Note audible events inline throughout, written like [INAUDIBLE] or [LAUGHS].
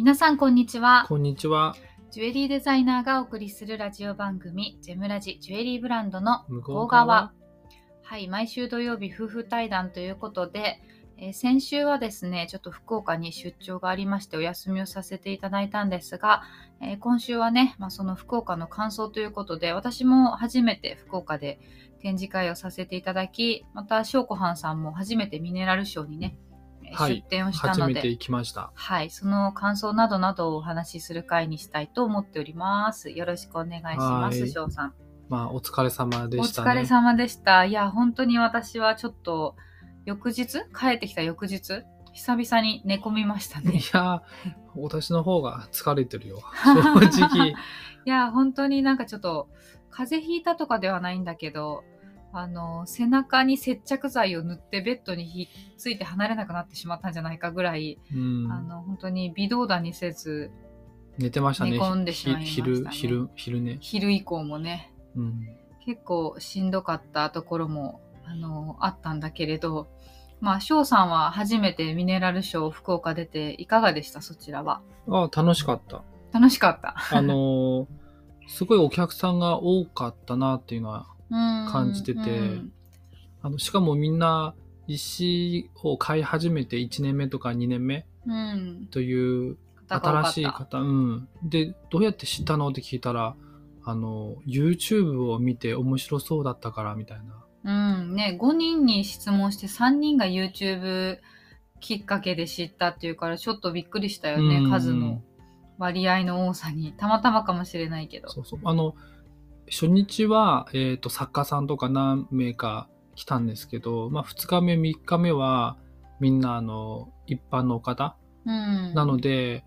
皆さんこんにちは。こんにちは。ジュエリーデザイナーがお送りするラジオ番組ジェムラジジュエリーブランドの向向こう側。はい毎週土曜日夫婦対談ということで、えー先週はですねちょっと福岡に出張がありましてお休みをさせていただいたんですが、えー今週はね、まあ、その福岡の感想ということで私も初めて福岡で展示会をさせていただきまた翔子はんさんも初めてミネラルショーにね、出展をしたので、初めて行きました。はい、その感想などなどをお話しする会にしたいと思っております。よろしくお願いします、はい翔さん。まあ、お疲れ様でおしたね。疲れ様でした。いや、本当に私はちょっと、翌日帰ってきた翌日久々に寝込みましたいね。や、私の方が疲れてるよ。[LAUGHS] 正直。いや、本当になんかちょっと、風邪ひいたとかではないんだけど、あの、背中に接着剤を塗ってベッドにひっついて離れなくなってしまったんじゃないかぐらい、うん、あの、本当に微動だにせず、寝てましたね。寝込んでしまいましたねひ昼、昼、昼ね。昼以降もね、うん。結構しんどかったところもあのあったんだけれどまあ翔さんは初めてミネラルショー福岡出ていかがでした？そちらはあ楽しかった。楽しかったあのーすごいお客さんが多かったなっていうのは、感感じててあの、しかもみんな石を買い始めて1年目とか2年目うん、という新しい方、うん。で、どうやって知ったの？って聞いたら、あの、YouTube を見て面白そうだったからみたいな。うんね5人に質問して3人が YouTube きっかけで知ったっていうからちょっとびっくりしたよね、うん数の割合の多さにたまたまかもしれないけどそうそう。あの、初日は、えっ、と、作家さんとか何名か来たんですけど、まあ、2日目、3日目は、みんな、あの、一般の方、うん、なので、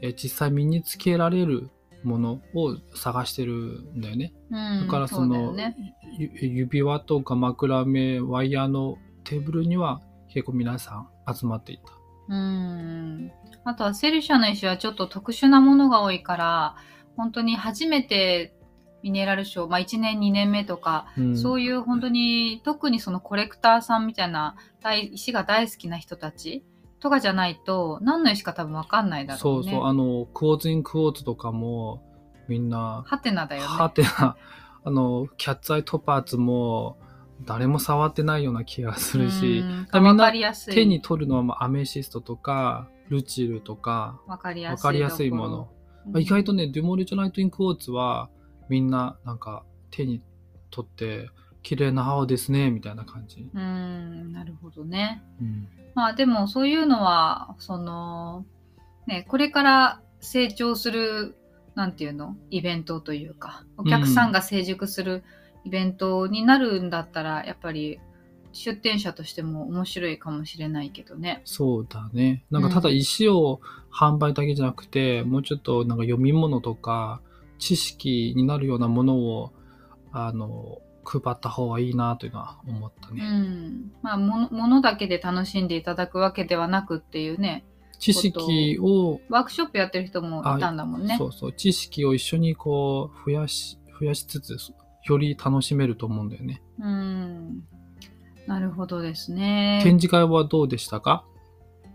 えー実際身につけられるものを探してるんだよね。うん、だからその、ねゆ指輪とか枕目、ワイヤーのテーブルには結構皆さん集まっていた。うん。あとはセルシャの石はちょっと特殊なものが多いから、本当に初めてミネラルショー、まあ1年2年目とか、うんそういう本当に特にそのコレクターさんみたいな大石が大好きな人たちとかじゃないと何の石か多分わかんないだろね。そううそう、あの、クォーツインクォーツとかもみんな、ハテナだよね。はてな、[LAUGHS] あの、キャッツアイトパーツも誰も触ってないような気がするし、うんみんな。手に取るのはまあアメシストとか、ルチルとか、わかりやすい。もの。まあ意外とね、デュモルジョナイトインクォーツはみんななんか手に取って、綺麗な青ですね、みたいな感じ。うん、なるほどね。うんまあでもそういうのは、その、ね、これから成長する、なんていうのイベントというか、お客さんが成熟するイベントになるんだったら、やっぱり出店者としても面白いかもしれないけどね。そうだね。なんかただ石を販売だけじゃなくて、もうちょっとなんか読み物とか知識になるようなものを、あの、配った方がいいなというのは思ったうね。ん。まあ、もの、ものだけで楽しんでいただくわけではなくっていうね、知識を、ワークショップやってる人もいたんだもんね。そうそう、知識を一緒にこう、増やし、増やしつつ、より楽しめると思うんだよね。うん。なるほどですね。展示会はどうでしたか？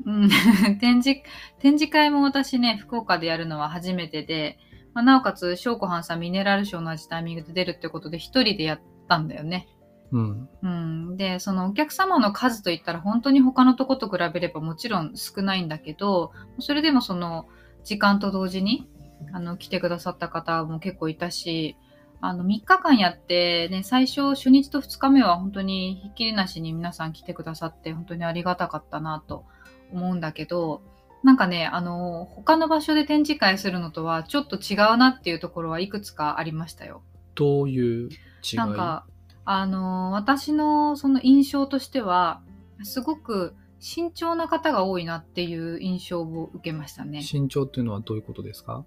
うん [LAUGHS] 展示、展示会も私ね、福岡でやるのは初めてで、まあ、なおかつ、翔子はんさんミネラルショーの同じタイミングで出るってことで一人でやったんだよね。うん。うん。で、そのお客様の数といったら本当に他のとこと比べればもちろん少ないんだけど、それでもその時間と同時に、あの、来てくださった方も結構いたし、あの、3日間やって、ね、最初、初日と2日目は本当にひっきりなしに皆さん来てくださって、本当にありがたかったなと思うんだけど、なんかね、あの、他の場所で展示会するのとはちょっと違うなっていうところはいくつかありましたよ。どういう違い？なんか、あの、私のその印象としては、すごく慎重な方が多いなっていう印象を受けましたね。身長っていうのはどういうことですか？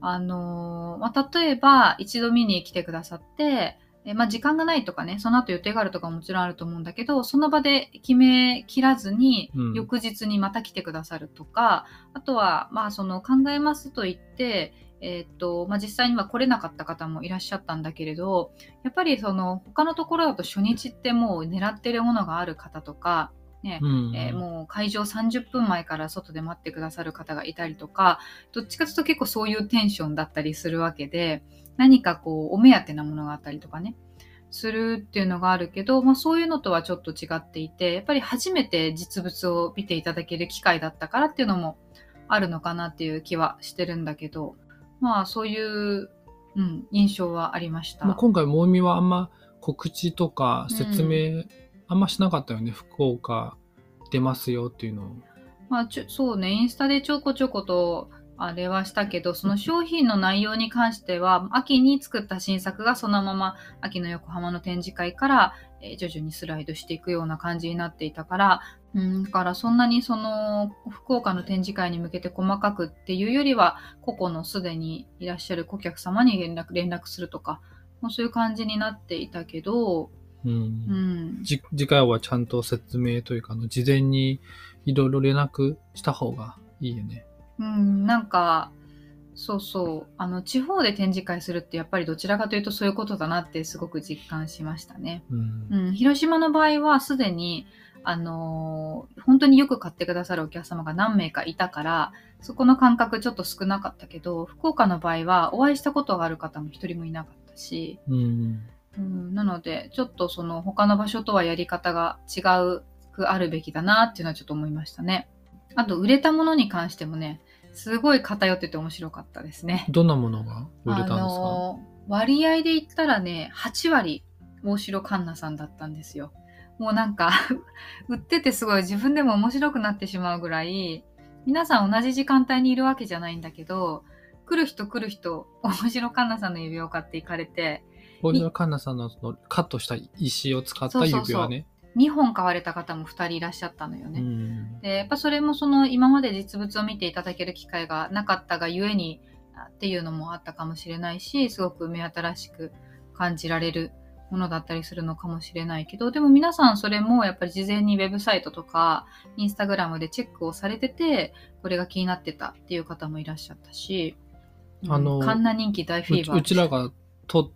あの、まあ、例えば一度見に来てくださって、えまあ、時間がないとかね、その後予定があるとかももちろんあると思うんだけど、その場で決め切らずに、うん。翌日にまた来てくださるとか、あとは、まあ、その考えますと言って、えーっと、まあ、実際には来れなかった方もいらっしゃったんだけれど、やっぱりその他のところだと初日ってもう狙ってるものがある方とか、ね、うん。えーもう会場30分前から外で待ってくださる方がいたりとか、どっちかというと結構そういうテンションだったりするわけで、何かこう、お目当てなものがあったりとかね、するっていうのがあるけど、まあそういうのとはちょっと違っていて、やっぱり初めて実物を見ていただける機会だったからっていうのもあるのかなっていう気はしてるんだけど、まあそういう、うん、印象はありました。まあ、今回、もみはあんま告知とか説明、あんましなかったよね。福岡出ますよっていうのを。まあ、ちょそうね、インスタでちょこちょことあれはしたけど、その商品の内容に関しては、秋に作った新作がそのまま秋の横浜の展示会から、えー徐々にスライドしていくような感じになっていたから、うん、だからそんなにその福岡の展示会に向けて細かくっていうよりは、個々のすでにいらっしゃる顧客様に連絡連絡するとか、もうそういう感じになっていたけど、うん次回はちゃんと説明というかあの、事前にいろいろ連絡した方がいいよね。うん、なんか、そうそう、あの、地方で展示会するってやっぱりどちらかというとそういうことだなってすごく実感しましたね。うん。うん、広島の場合はすでに、あのー本当によく買ってくださるお客様が何名かいたから、そこの感覚ちょっと少なかったけど、福岡の場合はお会いしたことがある方も一人もいなかったし、うん。うん、なので、ちょっとその他の場所とはやり方が違うくあるべきだなっていうのはちょっと思いましたね。あと、売れたものに関してもね、すごい偏ってて面白かったですね。どんなものが売れたんですか、あのー割合で言ったらね、8割、大城環奈さんだったんですよ。もうなんか、[LAUGHS] 売っててすごい自分でも面白くなってしまうぐらい、皆さん同じ時間帯にいるわけじゃないんだけど、来る人来る人、大城環奈さんの指輪を買っていかれて、大島環奈さんのそのカットした石を使った指輪ね。2本買われた方も2人いらっしゃったのよね。うん。で、やっぱそれもその今まで実物を見ていただける機会がなかったがゆえにあっていうのもあったかもしれないし、すごく目新しく感じられるものだったりするのかもしれないけど、でも皆さんそれもやっぱり事前にウェブサイトとかインスタグラムでチェックをされてて、これが気になってたっていう方もいらっしゃったし、あのうんカンナ人気大フィーバーうちらが撮った、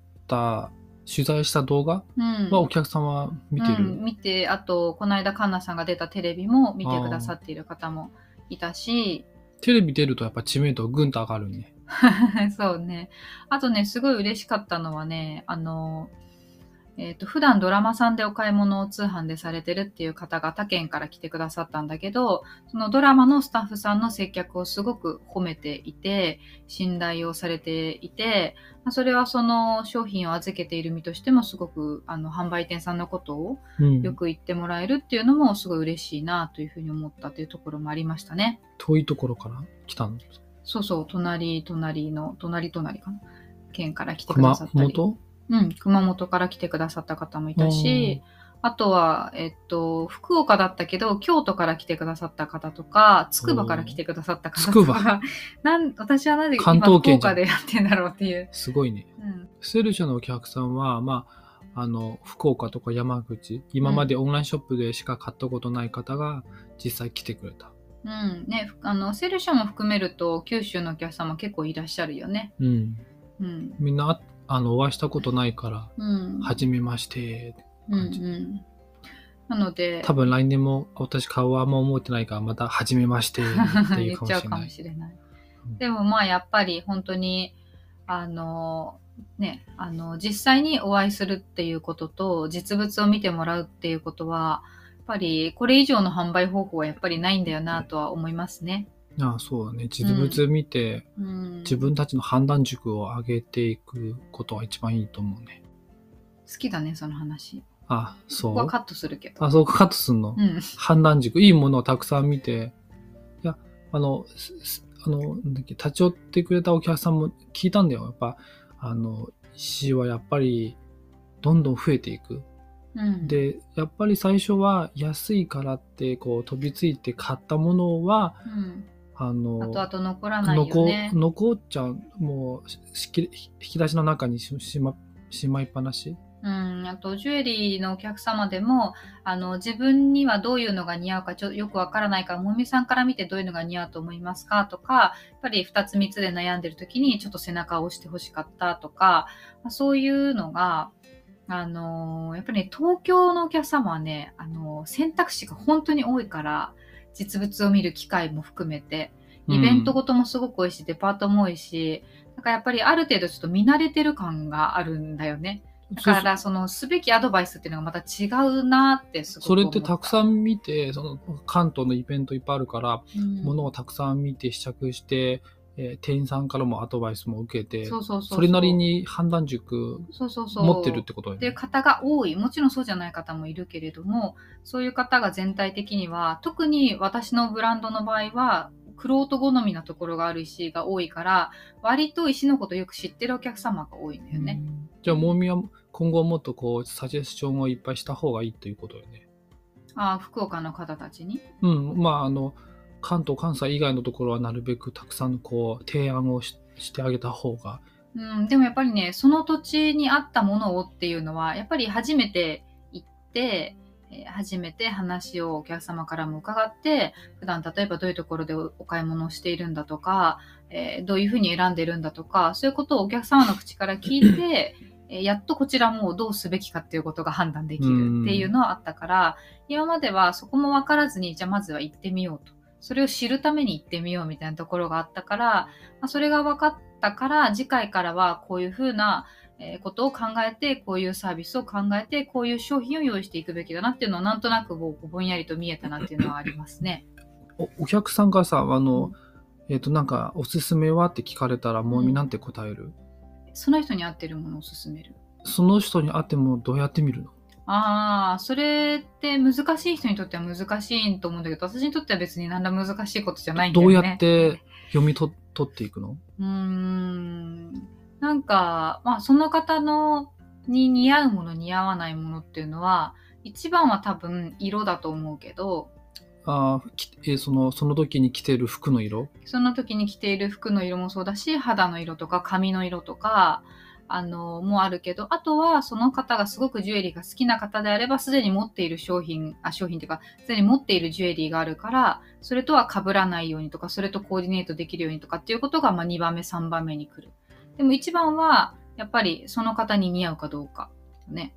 取材した動画うんはお客さんは見てる？うん、見て、あと、この間、カンナさんが出たテレビも見てくださっている方もいたし、テレビ出るとやっぱ知名度ぐんと上がるね。[LAUGHS] そうね。あとね、すごい嬉しかったのはね、あの、えっ、と、普段ドラマさんでお買い物を通販でされてるっていう方が他県から来てくださったんだけど、そのドラマのスタッフさんの接客をすごく褒めていて、信頼をされていて、まあそれはその商品を預けている身としてもすごく、あの、販売店さんのことをうん。よく言ってもらえるっていうのもすごい嬉しいなというふうに思ったというところもありましたね。遠いところから来たの。そうそう、隣、隣の、隣隣かな？県から来てくださ熊ったり。本？うん、熊本から来てくださった方もいたし、あとは、えっと、福岡だったけど、京都から来てくださった方とか、筑波から来てくださった方と筑か、[LAUGHS] なん私はなぜ関今福岡でやってんだろうっていう。すごいね。うん、セルショのお客さんは、まあ、あの、福岡とか山口、今までオンラインショップでしか買ったことない方が実際来てくれた。うん、ね、あの、セルショも含めると、九州のお客様結構いらっしゃるよね。うん。うん。みんな、ああの、お会いしたことないから、うん。はじめまして。うん感じうん。なので、多分来年も、私顔はもう思ってないから、またはじめましてっていうかも [LAUGHS] 言っちゃうか。もしれないうん。でもまあやっぱり本当に、あの、ね、あの、実際にお会いするっていうことと、実物を見てもらうっていうことは、やっぱりこれ以上の販売方法はやっぱりないんだよなとは思いますね。ああそうだね。実物見て、うん。自分たちの判断軸を上げていくことは一番いいと思うね。好きだね、その話。あ、そう？ここはカットするけど。あ、そうカットすんの？うん。判断軸、いいものをたくさん見て、いや、あの、あの、なんだっけ、立ち寄ってくれたお客さんも聞いたんだよ。やっぱ、あの、石はやっぱり、どんどん増えていく。うん、で、やっぱり最初は安いからって、こう、飛びついて買ったものは、うん。あの、あとあと残らないよ残ね。残っちゃう、もう、引き出しの中にししましまいっぱなし。うん、あとジュエリーのお客様でもあの自分にはどういうのが似合うかちょよくわからないからもみさんから見てどういうのが似合うと思いますかとかやっぱり2つ3つで悩んでる時にちょっと背中を押してほしかったとか、まあそういうのがあのーやっぱりね、東京のお客様はね、あのー選択肢が本当に多いから、実物を見る機会も含めて、イベントごともすごく多いし、デパートも多いし、なんかやっぱりある程度ちょっと見慣れてる感があるんだよね。だから、その、すべきアドバイスっていうのがまた違うなってすごくそれっ。てたくさん見て、その関東のイベントいっぱいあるから、うん、ものをたくさん見て試着して、えー店員さんからもアドバイスも受けて、そうそうそうそれなりに判断軸持ってるってことだよね。っていう方が多い。もちろんそうじゃない方もいるけれども、そういう方が全体的には、特に私のブランドの場合は、クロート好みなところがある石が多いから、割と石のことよく知ってるお客様が多いんだよね。うんじゃあ、もみは今後もっとこう、サジェスションをいっぱいした方がいいということよね。ああ、福岡の方たちに？うん、まあ、あの、関東、関西以外のところはなるべくたくさんこう、提案をししてあげた方が。うん、でもやっぱりね、その土地に合ったものをっていうのは、やっぱり初めて行って、えー初めて話をお客様からも伺って、普段例えばどういうところでおお買い物をしているんだとか、えーどういうふうに選んでるんだとか、そういうことをお客様の口から聞いて、[LAUGHS] えーやっとこちらもどうすべきかっていうことが判断できるっていうのはあったから、今まではそこも分からずに、じゃあまずは行ってみようと。それを知るために行ってみようみたいなところがあったから、まあ、それが分かったから、次回からはこういうふうなえーことを考えて、こういうサービスを考えて、こういう商品を用意していくべきだなっていうのは、なんとなくこうぼんやりと見えたなっていうのはありますね。[LAUGHS] おお客さんがさ、あの、えっ、と、なんか、おすすめはって聞かれたら、もみなんて答える、その人に合ってるものを勧める。その人に会ってもどうやって見るの？ああ、それって難しい人にとっては難しいと思うんだけど、私にとっては別に何ら難しいことじゃないんだよね。どうやって読み取取っていくの？うーん。なんか、まあ、その方の、に似合うもの、似合わないものっていうのは、一番は多分色だと思うけど、あーきえーその、その時に着てる服の色？その時に着ている服の色もそうだし、肌の色とか髪の色とか、あの、もあるけど、あとはその方がすごくジュエリーが好きな方であれば、すでに持っている商品、あ、商品っていうか、すでに持っているジュエリーがあるから、それとは被らないようにとか、それとコーディネートできるようにとかっていうことが、まあ2番目、3番目に来る。でも一番は、やっぱりその方に似合うかどうか。ね。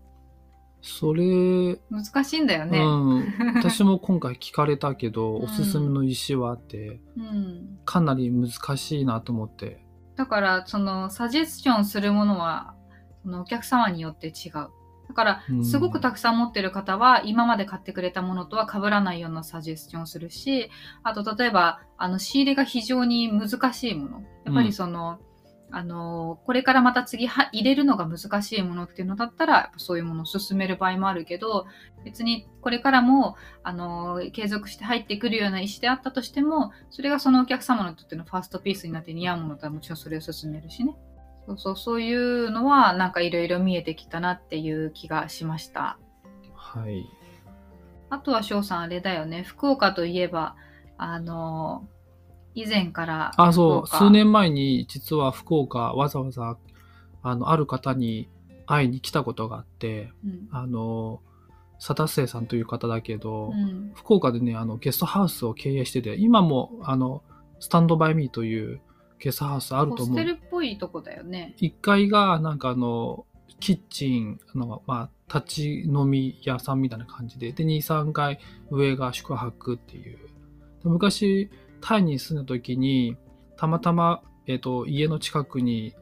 それ、難しいんだよね。うん。[LAUGHS] 私も今回聞かれたけど、うんおすすめの石はって、うんかなり難しいなと思って。だから、その、サジェスションするものは、そのお客様によって違う。だからう、んすごくたくさん持ってる方は、今まで買ってくれたものとは被らないようなサジェスションをするし、あと、例えば、あの、仕入れが非常に難しいもの。やっぱりその、あの、これからまた次は入れるのが難しいものっていうのだったら、やっぱそういうものを進める場合もあるけど、別にこれからも、あの、継続して入ってくるような石であったとしても、それがそのお客様にとってのファーストピースになって似合うものだったらもちろんそれを進めるしね。そうそう、そういうのはなんかいろいろ見えてきたなっていう気がしました。はい。あとは翔さんあれだよね。福岡といえば、あの、以前から。あ、そう、数年前に実は福岡わざわざ、あの、ある方に会いに来たことがあって、うん。あの、佐田生さんという方だけど、うん。福岡でね、あの、ゲストハウスを経営してて、今も、あの、スタンドバイミーというゲストハウスあると思う。ホステルっぽいとこだよね。1階が、なんかあの、キッチン、あの、まあ、立ち飲み屋さんみたいな感じで、で、2、3階上が宿泊っていう。で昔、タイに住んだ時に、たまたま、えっ、と、家の近くに、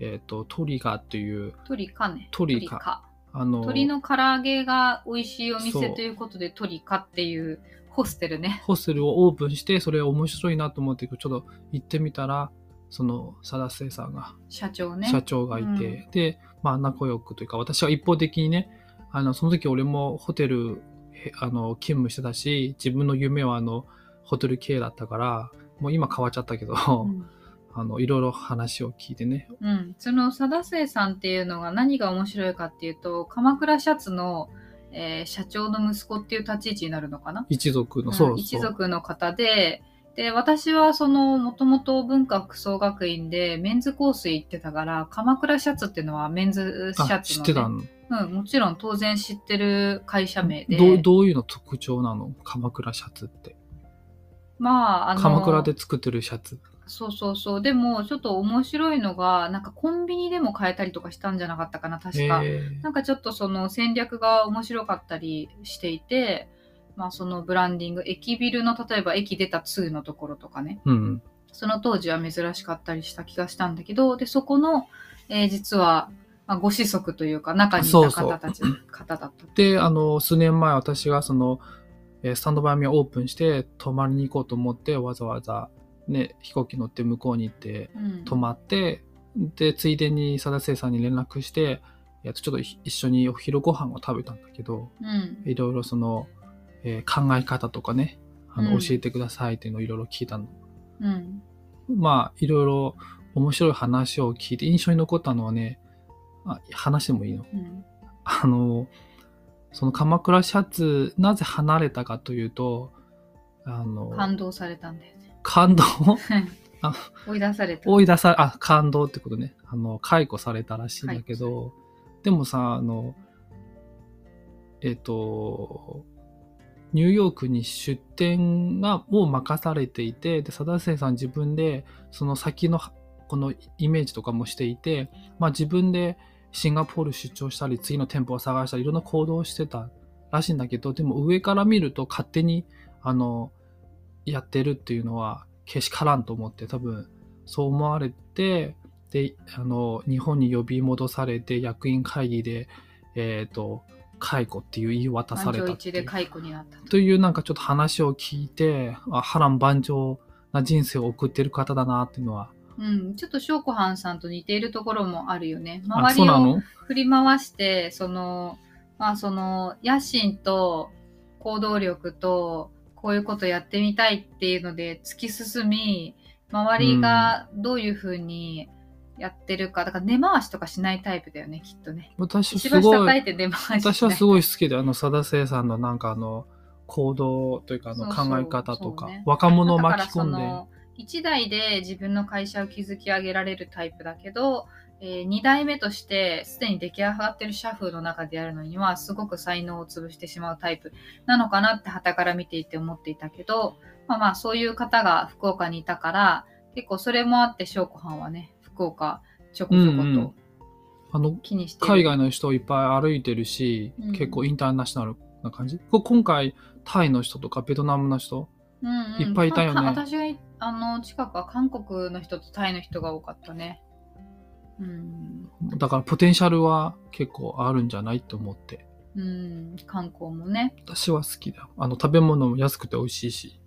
えっ、と、トリガっていう、鳥かね。鳥かあの、鳥の唐揚げが美味しいお店ということで鳥かっていう [LAUGHS] ホステルね。ホステルをオープンして、それ面白いなと思って、ちょっと行ってみたら、その、佐田生さんが、社長ね。社長がいて、で、まあ、仲良くというか、私は一方的にね、あの、その時俺もホテル、へあの、勤務してたし、自分の夢はあの、ホテル系だったから、もう今変わっちゃったけど、うん。[LAUGHS] あの、いろいろ話を聞いてね、うん、その佐田生さんっていうのが何が面白いかっていうと鎌倉シャツの、えー社長の息子っていう立ち位置になるのかな、一族の、うんそう。一族の方でで私はそのもともと文化服装学院でメンズコース行ってたから鎌倉シャツっていうのはメンズシャあ、ツの、ね、知ってたの、うん、もちろん当然知ってる会社名で。どうどういうの特徴なの？鎌倉シャツって。まああの鎌倉で作ってるシャツ。そうそうそう。でも、ちょっと面白いのが、なんかコンビニでも買えたりとかしたんじゃなかったかな、確か。へなんかちょっとその戦略が面白かったりしていて、まあそのブランディング、駅ビルの例えば駅出た2のところとかね、ーうん。その当時は珍しかったりした気がしたんだけど、で、そこの、えー実は、まあ、ご子息というか、中にいた方たち、方だった。で、あの、数年前私がその、えースタンドバイミーオープンして泊まりに行こうと思って、わざわざね、飛行機乗って向こうに行ってうん泊まって、で、ついでに貞生さんに連絡して、えっとちょっと一緒にお昼ご飯を食べたんだけど、うん。いろいろその、えー考え方とかね、あの、うん教えてくださいっていうのをいろいろ聞いたの。うん。まあ、いろいろ面白い話を聞いて印象に残ったのはね、あ話してもいいの？うん。あの、その鎌倉シャツ、なぜ離れたかというと、あの、感動されたんだよね。感動？あ追い出された。追い出され、あ、感動ってことね。あの、解雇されたらしいんだけ解ど、でもさ、あの、えっ、と、ニューヨークに出店がもう任されていて、で、貞生さん自分で、その先のこのイメージとかもしていて、まあ自分でシンガポール出張したり、次の店舗を探したり、いろんな行動をしてたらしいんだけど、でも上から見ると勝手に、あの、やってるっていうのは、けしからんと思って、多分、そう思われて、で、あの、日本に呼び戻されて、役員会議で、えっ、と、解雇っていう言い渡さ満れた。というなんかちょっと話を聞いて、あ波乱万丈な人生を送ってる方だなっていうのは。うん。ちょっと翔子藩さんと似ているところもあるよね。あ、周りを振り回して、その、まあその、野心と行動力と、こういうことやってみたいっていうので突き進み、周りがどういうふうにやってるか、だから根回しとかしないタイプだよね、きっとね。私石すごい。私はすごい好きで、あの、貞生さんのなんかあの、行動というかあのそうそう考え方とか、そうね若者を巻き込んで、その一代で自分の会社を築き上げられるタイプだけど、え2代目としてすでに出来上がってる社風の中でやるのにはすごく才能を潰してしまうタイプなのかなって旗から見ていて思っていたけどまあまあそういう方が福岡にいたから結構それもあって翔子藩はね福岡ちょこちょこうんうん。とあの、気にしてる、海外の人いっぱい歩いてるし、うん。結構インターナショナルな感じ？こ今回、タイの人とかベトナムの人、うんうん。いっぱいいたよね。か私がいあの近くは韓国の人とタイの人が多かったねうんだからポテンシャルは結構あるんじゃないと思って。うん、観光もね。私は好きだよ。あの、食べ物も安くて美味しいし。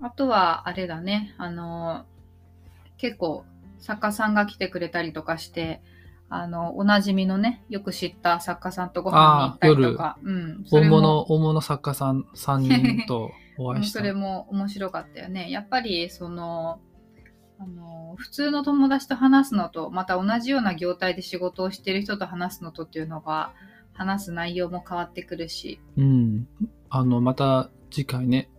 あとは、あれだね、あの、結構、作家さんが来てくれたりとかして、あの、おなじみのね、よく知った作家さんとご飯に行ったりとか、うん、大物、も、大物作家さん3人と [LAUGHS] おうん会いした。それも面白かったよね。やっぱり、その、あの、普通の友達と話すのと、また同じような業態で仕事をしている人と話すのとっていうのが、話す内容も変わってくるし、うん。あの、また次回ね、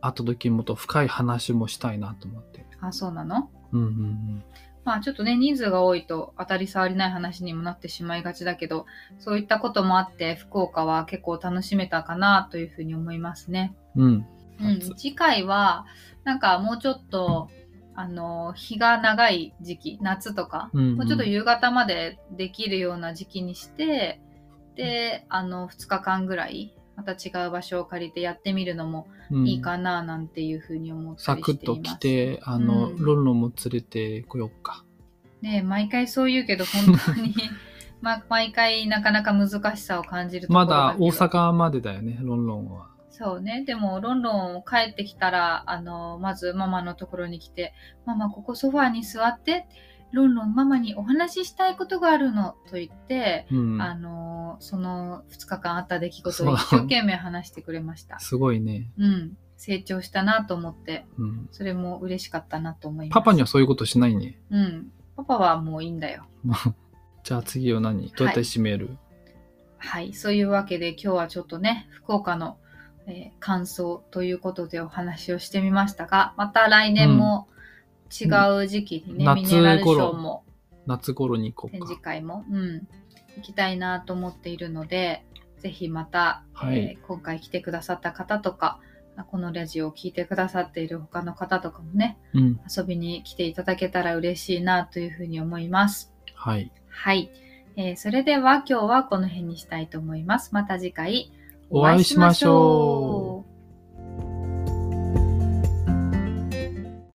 会った時もっと深い話もしたいなと思って。あ、そうなの？うんうんうん。まあちょっとね、人数が多いと当たり障りない話にもなってしまいがちだけど、そういったこともあって、福岡は結構楽しめたかなというふうに思いますね。うん。うん、夏次回は、なんかもうちょっと、あの、日が長い時期、夏とか、うんうんもうちょっと夕方までできるような時期にして、で、あの、2日間ぐらい、また違う場所を借りてやってみるのもうんいいかななんていうふうに思ったサりクッとしています。来て、あの、うんロンロンも連れてこようか。ねえ毎回そう言うけど、本当に、[LAUGHS] まあ、毎回なかなか難しさを感じるところまだけどだ大阪までだよね、ロンロンは。そうね。でも、ロンロン帰ってきたら、あの、まずママのところに来て、ママ、ここソファーに座って、ロンロンママにお話ししたいことがあるの、と言って、うん。あの、その2日間あった出来事を一生懸命話してくれました。すごいね。うん。成長したなと思って、うん。それも嬉しかったなと思います。パパにはそういうことしないね。うん。パパはもういいんだよ。[LAUGHS] じゃあ次は何？どうやって締める、はい、そういうわけで今日はちょっとね、福岡の、えー感想ということでお話をしてみましたが、また来年も違う時期にね、うんミネラルショーも夏頃に行こ展うか。示会も、うん、行きたいなと思っているので、ぜひまた、はいえー今回来てくださった方とか、このラジオを聞いてくださっている他の方とかもね、うん。遊びに来ていただけたら嬉しいなというふうに思います。はい。はい。えーそれでは今日はこの辺にしたいと思います。また次回お会いしましょう。